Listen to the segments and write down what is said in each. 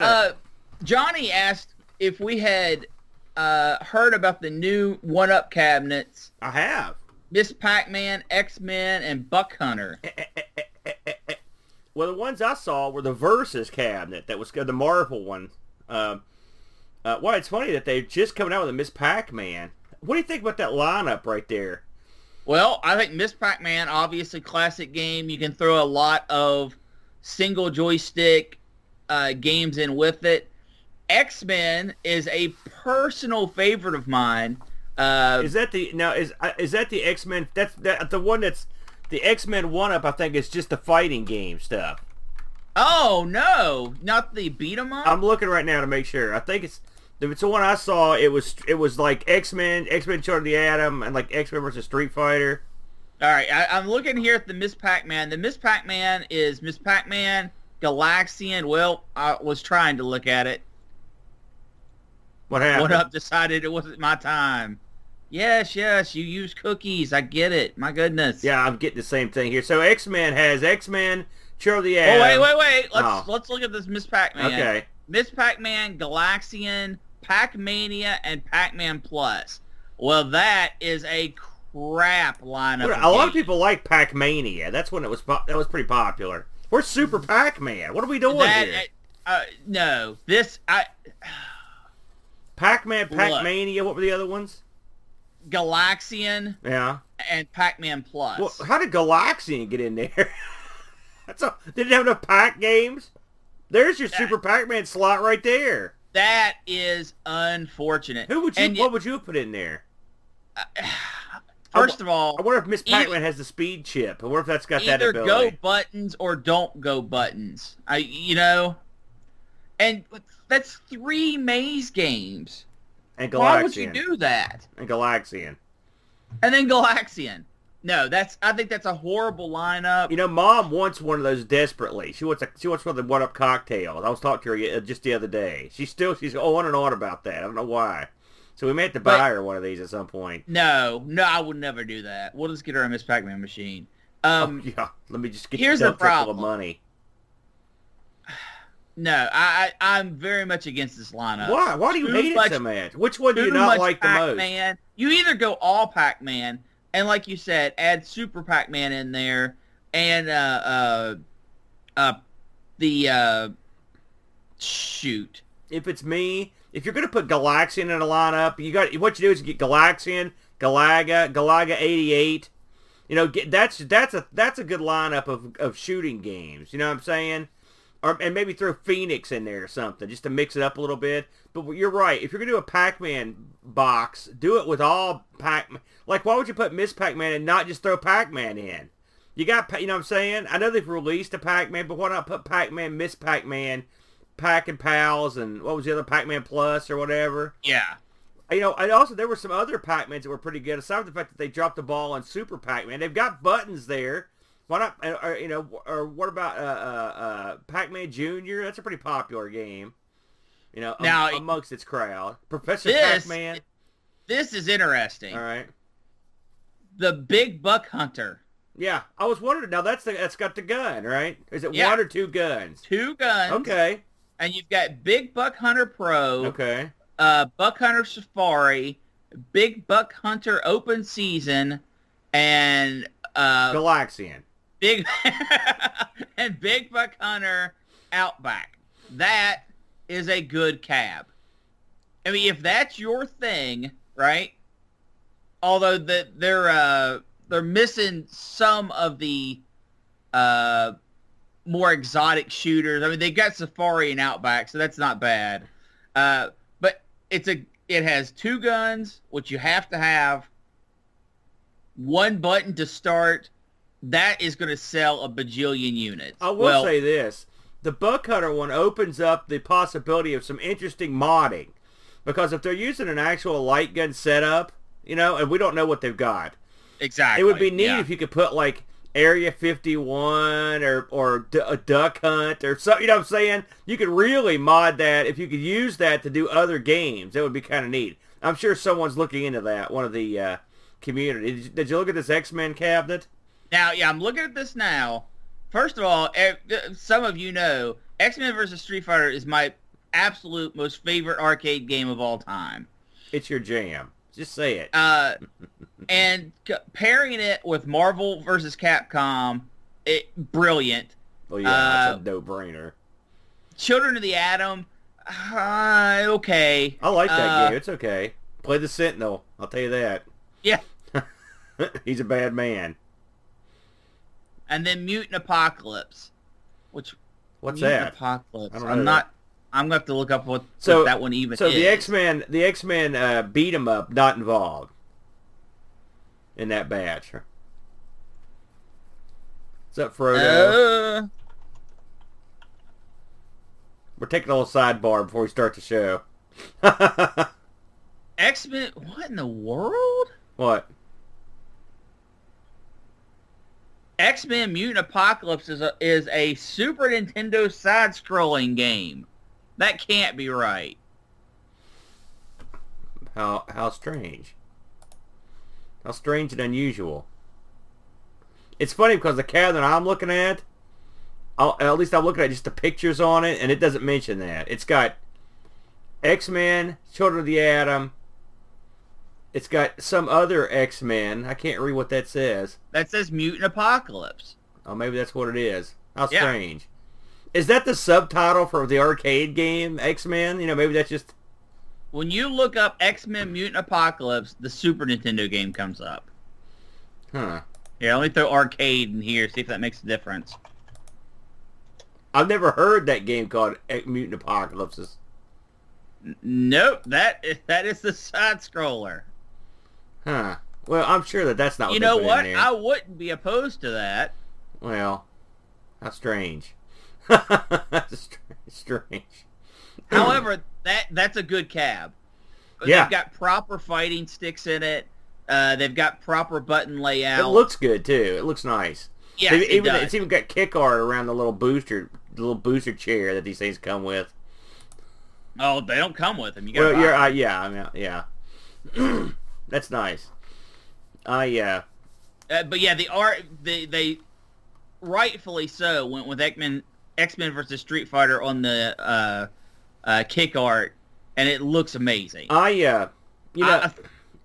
Uh, Johnny asked if we had uh, heard about the new one-up cabinets, I have. Miss Pac-Man, X-Men, and Buck Hunter. Well, the ones I saw were the Versus cabinet that was the Marvel one. Um, uh, well, it's funny that they're just coming out with a Miss Pac-Man. What do you think about that lineup right there? Well, I think Miss Pac-Man, obviously classic game. You can throw a lot of single joystick uh, games in with it. X-Men is a personal favorite of mine. Uh, Is that the now is uh, is that the X Men? That's that the one that's the X Men one up. I think is just the fighting game stuff. oh no, not the beat 'em up. I'm looking right now to make sure. I think it's if it's the one I saw. It was it was like X Men, X Men Children of the Atom, and like X Men versus Street Fighter. All right, I, I'm looking here at the Miss Pac-Man. The Miss Pac-Man is Miss Pac-Man, Galaxian. Well, I was trying to look at it. What happened? One Up decided it wasn't my time. Yes, yes, you use cookies. I get it. My goodness. Yeah, I'm getting the same thing here. So X Men has X Men, Children of the Oh wait, wait, wait. Let's Oh. let's look at this Miss Pac-Man. Okay. Miss Pac-Man, Galaxian, Pac-Mania, and Pac-Man Plus. Well, that is a crap lineup. What- of a lot of people like Pac Mania. That's when it was po- that was pretty popular. Where's Super Pac Man? What are we doing that. here? Uh, no, this I Pac Man, Look. Pac Mania. What were the other ones? Galaxian Yeah. and Pac-Man Plus. Well, how did Galaxian get in there? That's a, did it have enough Pac games? There's your Super Pac-Man slot right there. that is unfortunate. Who would you? And what would you put in there? First of all, I wonder if Miss Pac-Man has the speed chip. I wonder if that's got that either go buttons or don't go buttons. I, you know, and that's three maze games. and Why would you Galaxian. do that? And Galaxian. And then Galaxian. No, that's I think that's a horrible lineup. You know, Mom wants one of those desperately. She wants a she wants one of the one up cocktails. I was talking to her uh, just the other day. She's still she's on and on about that. I don't know why. So we may have to But- buy her one of these at some point. No, no, I would never do that. We'll just get her a Miss Pac-Man machine. Um, oh, yeah, let me just get here's the dump of problem. money. no, I, I I'm very much against this lineup. Why? Why do you Too hate much- it so much? Which one do you not like the most? Pac-Man. You either go all Pac-Man, and like you said, add Super Pac-Man in there, and uh, uh, uh, the uh, shoot. If it's me, if you're gonna put Galaxian in a lineup, you got what you do is you get Galaxian, Galaga, Galaga 88. You know, get, that's that's a that's a good lineup of of shooting games. You know what I'm saying? Or and maybe throw Phoenix in there or something just to mix it up a little bit. But you're right. If you're gonna do a Pac-Man box, do it with all Pac-Man. Like, why would you put Miss Pac-Man and not just throw Pac-Man in? You got, you know what I'm saying? I know they've released a Pac-Man, but why not put Pac-Man, Miss Pac-Man, Pac and Pals, and what was the other Pac-Man Plus or whatever? Yeah. You know, and also there were some other Pac-Mans that were pretty good. Aside from the fact that they dropped the ball on Super Pac-Man, they've got buttons there. Why not? Or, you know, or what about uh, uh, uh, Pac-Man Junior? That's a pretty popular game. You know, Now- amongst its crowd, Professor This- Pac-Man. This is interesting. All right. The Big Buck Hunter. Yeah, I was wondering. Now that's the that's got the gun, right? Is it Yeah. one or two guns? Two guns. Okay. And you've got Big Buck Hunter Pro, Okay. uh, Buck Hunter Safari, Big Buck Hunter Open Season, and uh, Galaxian. Big and Big Buck Hunter Outback. That is a good cab. I mean, if that's your thing, right? Although the, they're uh, they're missing some of the uh, more exotic shooters. I mean, they got Safari and Outback, so that's not bad. Uh, but it's a it has two guns, which you have to have. One button to start. That is going to sell a bajillion units. I will well, say this: the Buck Hunter one opens up the possibility of some interesting modding, because if they're using an actual light gun setup, you know, and we don't know what they've got, exactly. it would be neat yeah. if you could put like Area 51 or or d- a duck hunt or something. You know what I'm saying? You could really mod that if you could use that to do other games. That would be kind of neat. I'm sure someone's looking into that. One of the uh, community. Did you, did you look at this X-Men cabinet? Now, yeah, I'm looking at this now. First of all, eh, some of you know X-Men versus Street Fighter is my absolute most favorite arcade game of all time. It's your jam. Just say it. Uh, and pairing it with Marvel versus Capcom, it brilliant. well, yeah, uh, that's a no-brainer. Children of the Atom, uh, okay. I like that uh, game. It's okay. Play the Sentinel. I'll tell you that. Yeah. He's a bad man. And then Mutant Apocalypse, which What's Mutant that? Apocalypse. I don't know I'm that. not. I'm gonna have to look up what, So- what that one even So is. the X Men, the X Men uh, beat him up, not involved in that batch. What's up, Frodo? Uh, We're taking a little sidebar before we start the show. X Men. What in the world? what? X Men Mutant Apocalypse is a, is a Super Nintendo side-scrolling game. That can't be right. How how strange. How strange and unusual. It's funny because the cabinet I'm looking at, I'll, at least I'm looking at just the pictures on it, and it doesn't mention that. It's got X-Men, Children of the Atom. It's got some other X-Men. I can't read what that says. That says Mutant Apocalypse. Oh, maybe that's what it is. How Yeah. strange. Is that the subtitle for the arcade game, X-Men? You know, maybe that's just... When you look up X Men Mutant Apocalypse, the Super Nintendo game comes up. Huh. Yeah, let me throw arcade in here, see if that makes a difference. I've never heard that game called X- Mutant Apocalypse. Nope, that is, that is the side scroller. Huh. Well, I'm sure that that's not what You they know what? I wouldn't be opposed to that. Well, how strange. that's strange. However, that that's a good cab. Yeah. They've got proper fighting sticks in it. Uh, they've got proper button layout. it looks good too. It looks nice. Yeah, it even does. it's even got kick art around the little booster, the little booster chair that these things come with. Oh, they don't come with them. You got Well, yeah, uh, yeah, I mean, yeah. that's nice. I uh, Uh, but yeah, the art they they rightfully so went with Men X Men versus Street Fighter on the uh, uh, kick art, and it looks amazing. I uh, you know, I- I-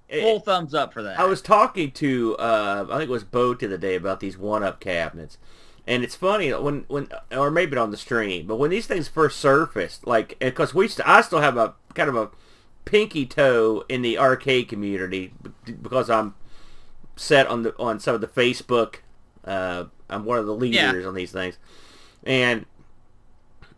it- full thumbs up for that. I was talking to uh, I think it was Bo to the day about these one-up cabinets, and it's funny when when or maybe on the stream, but when these things first surfaced, like because we st- I still have a kind of a pinky toe in the arcade community because I'm set on the on some of the Facebook. Uh, I'm one of the leaders on these things, and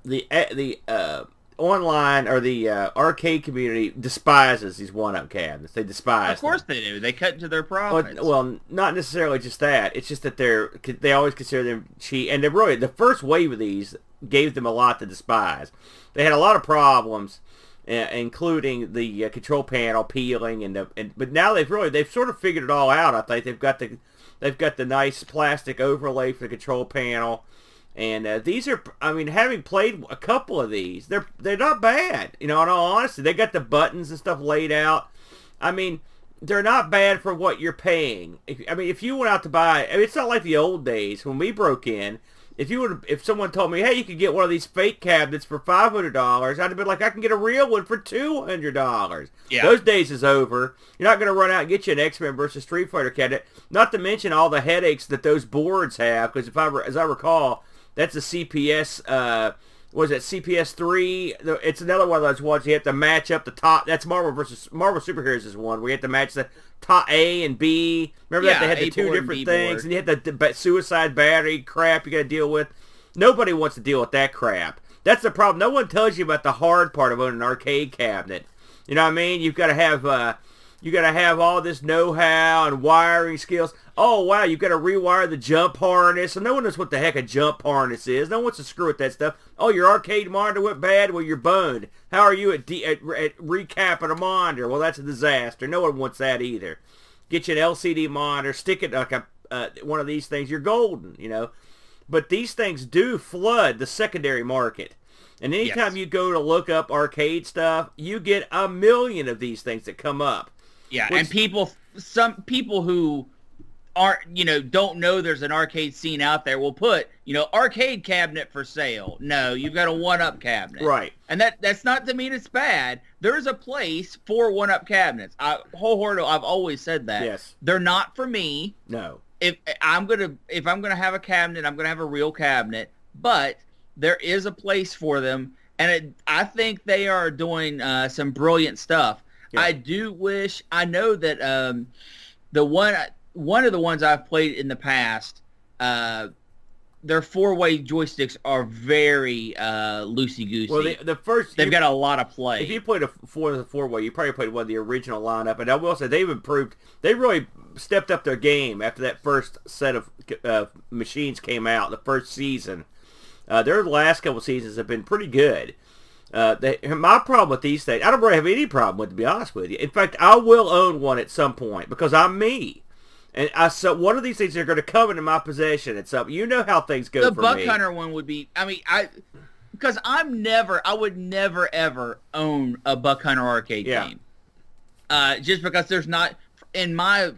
the eh, the uh, online or the uh, arcade community despises these one-up cabinets. They despise. of course them. they do. They cut into their Well, profits. well, not necessarily just that. It's just that they're they always consider them cheap, and they're really the first wave of these gave them a lot to despise. They had a lot of problems, uh, including the uh, control panel peeling, and, the, and but now they've really they've sort of figured it all out. I think they've got the they've got the nice plastic overlay for the control panel. And uh, these are, I mean, having played a couple of these, they're they're not bad. You know, in all honesty, they got the buttons and stuff laid out. I mean, they're not bad for what you're paying. If, I mean, if you went out to buy, I mean, it's not like the old days when we broke in. If you would, if someone told me, hey, you could get one of these fake cabinets for five hundred dollars, I'd have been like, I can get a real one for two hundred dollars. Yeah. Those days is over. You're not going to run out and get you an X Men versus Street Fighter cabinet. Not to mention all the headaches that those boards have. Because if I, as I recall, that's a CPS. Uh, was it CPS three? It's another one of those ones you have to match up the top. That's Marvel versus Marvel Superheroes is one where you have to match the top A and B. Remember that they had the A two board and different things, and you had the, the suicide battery crap you got to deal with. Nobody wants to deal with that crap. That's the problem. No one tells you about the hard part of owning an arcade cabinet. You know what I mean? You've got to have uh, you got to have all this know-how and wiring skills. Oh wow, you've got to rewire the JAMMA harness. And no one knows what the heck a JAMMA harness is. No one wants to screw with that stuff. Oh, your arcade monitor went bad. Well, you're boned. How are you at, de- at, at recapping a monitor? Well, that's a disaster. No one wants that either. Get you an LCD monitor, stick it like a uh, one of these things. You're golden. You know. But these things do flood the secondary market. And anytime Yes. you go to look up arcade stuff, you get a million of these things that come up. Yeah, and people, some people who aren't you know don't know there's an arcade scene out there will put you know arcade cabinet for sale. No you've got a one up cabinet. Right. and that that's not to mean it's bad. There's a place for one up cabinets. I wholeheartedly i've always said that. Yes. they're not for me. No. if i'm gonna if i'm gonna have a cabinet i'm gonna have a real cabinet. But there is a place for them. And it, i think they are doing uh, some brilliant stuff Yeah. i do wish i know that um, the one one of the ones i've played in the past uh, their four-way joysticks are very uh, loosey-goosey Well, the, the first they've you- got a lot of play If you played a four four way, you probably played one of the original lineup. And I will say they've improved. They really stepped up their game after that first set of uh, machines came out. The first season, uh, their last couple seasons have been pretty good. Uh, they, my problem with these things, I don't really have any problem with, to be honest with you. In fact, I will own one at some point because I'm me. And I so one of these things are going to come into my possession at some. You know how things go the for buck me. hunter one would be i mean i because i'm never i would never ever own a buck hunter arcade Yeah. game uh just because there's not in my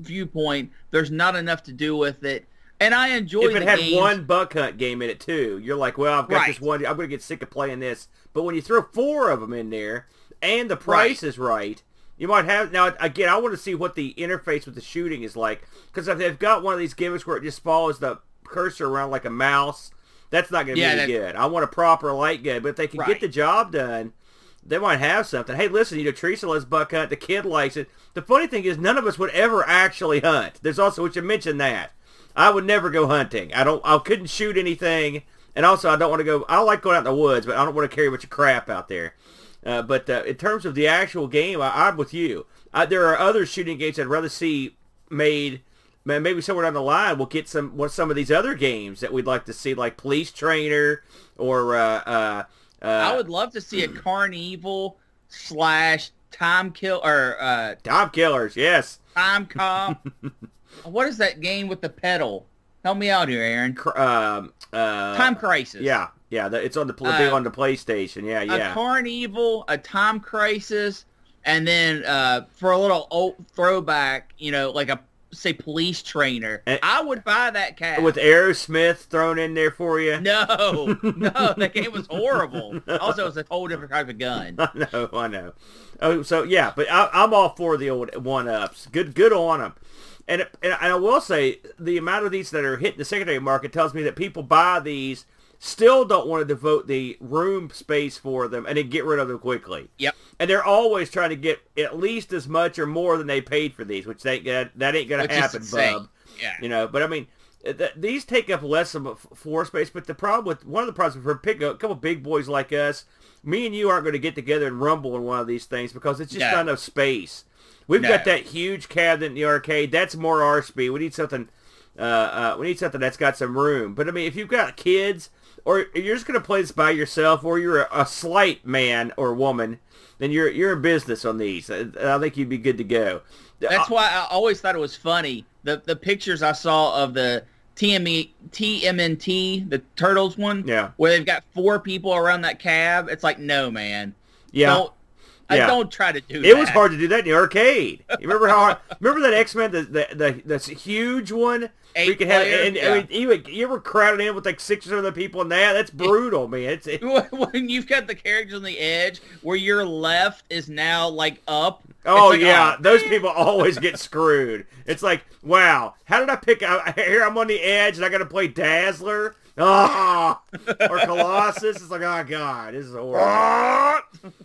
viewpoint there's not enough to do with it and i enjoy if it had games. one buck hunt game in it too, you're like, well, I've got Right. this one. I'm going to get sick of playing this. But when you throw four of them in there, and the price is right, you might have now. Again, I want to see what the interface with the shooting is like because if they've got one of these gimmicks where it just follows the cursor around like a mouse, that's not going to Yeah, be that- good. I want a proper light gun. But if they can Right. get the job done. They might have something. Hey, listen, you know, Teresa loves buck hunt. The kid likes it. The funny thing is, none of us would ever actually hunt. There's also, we should mention that. I would never go hunting. I don't. I couldn't shoot anything, and also I don't want to go. I like going out in the woods, but I don't want to carry a bunch of crap out there. Uh, but uh, in terms of the actual game, I, I'm with you. I, there are other shooting games I'd rather see made. Man, maybe somewhere down the line we'll get some what some of these other games that we'd like to see, like Police Trainer or. Uh, uh, uh, i would love to see a CarnEvil slash time kill or uh Time Killers, yes. time cop what is that game with the pedal help me out here aaron Um, uh, time crisis Yeah, yeah. It's on the Uh, big on the PlayStation. Yeah, yeah. a CarnEvil, a Time Crisis, and then uh, for a little old throwback, you know, like a say police trainer. And- I would buy that cat. With Aerosmith thrown in there for you. no, no, that game was horrible. Also, it's a whole different type of gun. I know, I know. Oh, so yeah, but I, I'm all for the old one ups. Good, good on them. And, and I will say the amount of these that are hitting the secondary market tells me that people buy these still don't want to devote the room space for them and then get rid of them quickly. Yep. And they're always trying to get at least as much or more than they paid for these, which they that, that ain't gonna happen, bub. Yeah. You know, but I mean, th- these take up less of a f- floor space. But the problem with one of the problems for pick a couple big boys like us, me and you aren't going to get together and rumble in one of these things because it's just No. not enough space. We've No. got that huge cabinet in the arcade. That's more our speed. We need something. Uh, uh, we need something that's got some room. But I mean, if you've got kids, or you're just going to play this by yourself, or you're a, a slight man or woman, then you're you're in business on these. I, I think you'd be good to go. That's Uh, why I always thought it was funny. The the pictures I saw of the TME TMNT, the Turtles one, Yeah. where they've got four people around that cab. It's like, no, man. yeah. Don't, I Yeah. don't try to do that. It was hard to do that in the arcade. You remember how hard? Remember that X Men, the the the that's huge one. Where you Eight could have, and Yeah. I mean, you, you ever crowded in with like six or other people in that? That's brutal, man. It's it, when you've got the characters on the edge where your left is now like up. oh like, yeah, oh, those people always get screwed. It's like, wow, how did I pick? I, here I'm on the edge and I got to play Dazzler. Oh, or Colossus. It's like, oh god, this is horrible.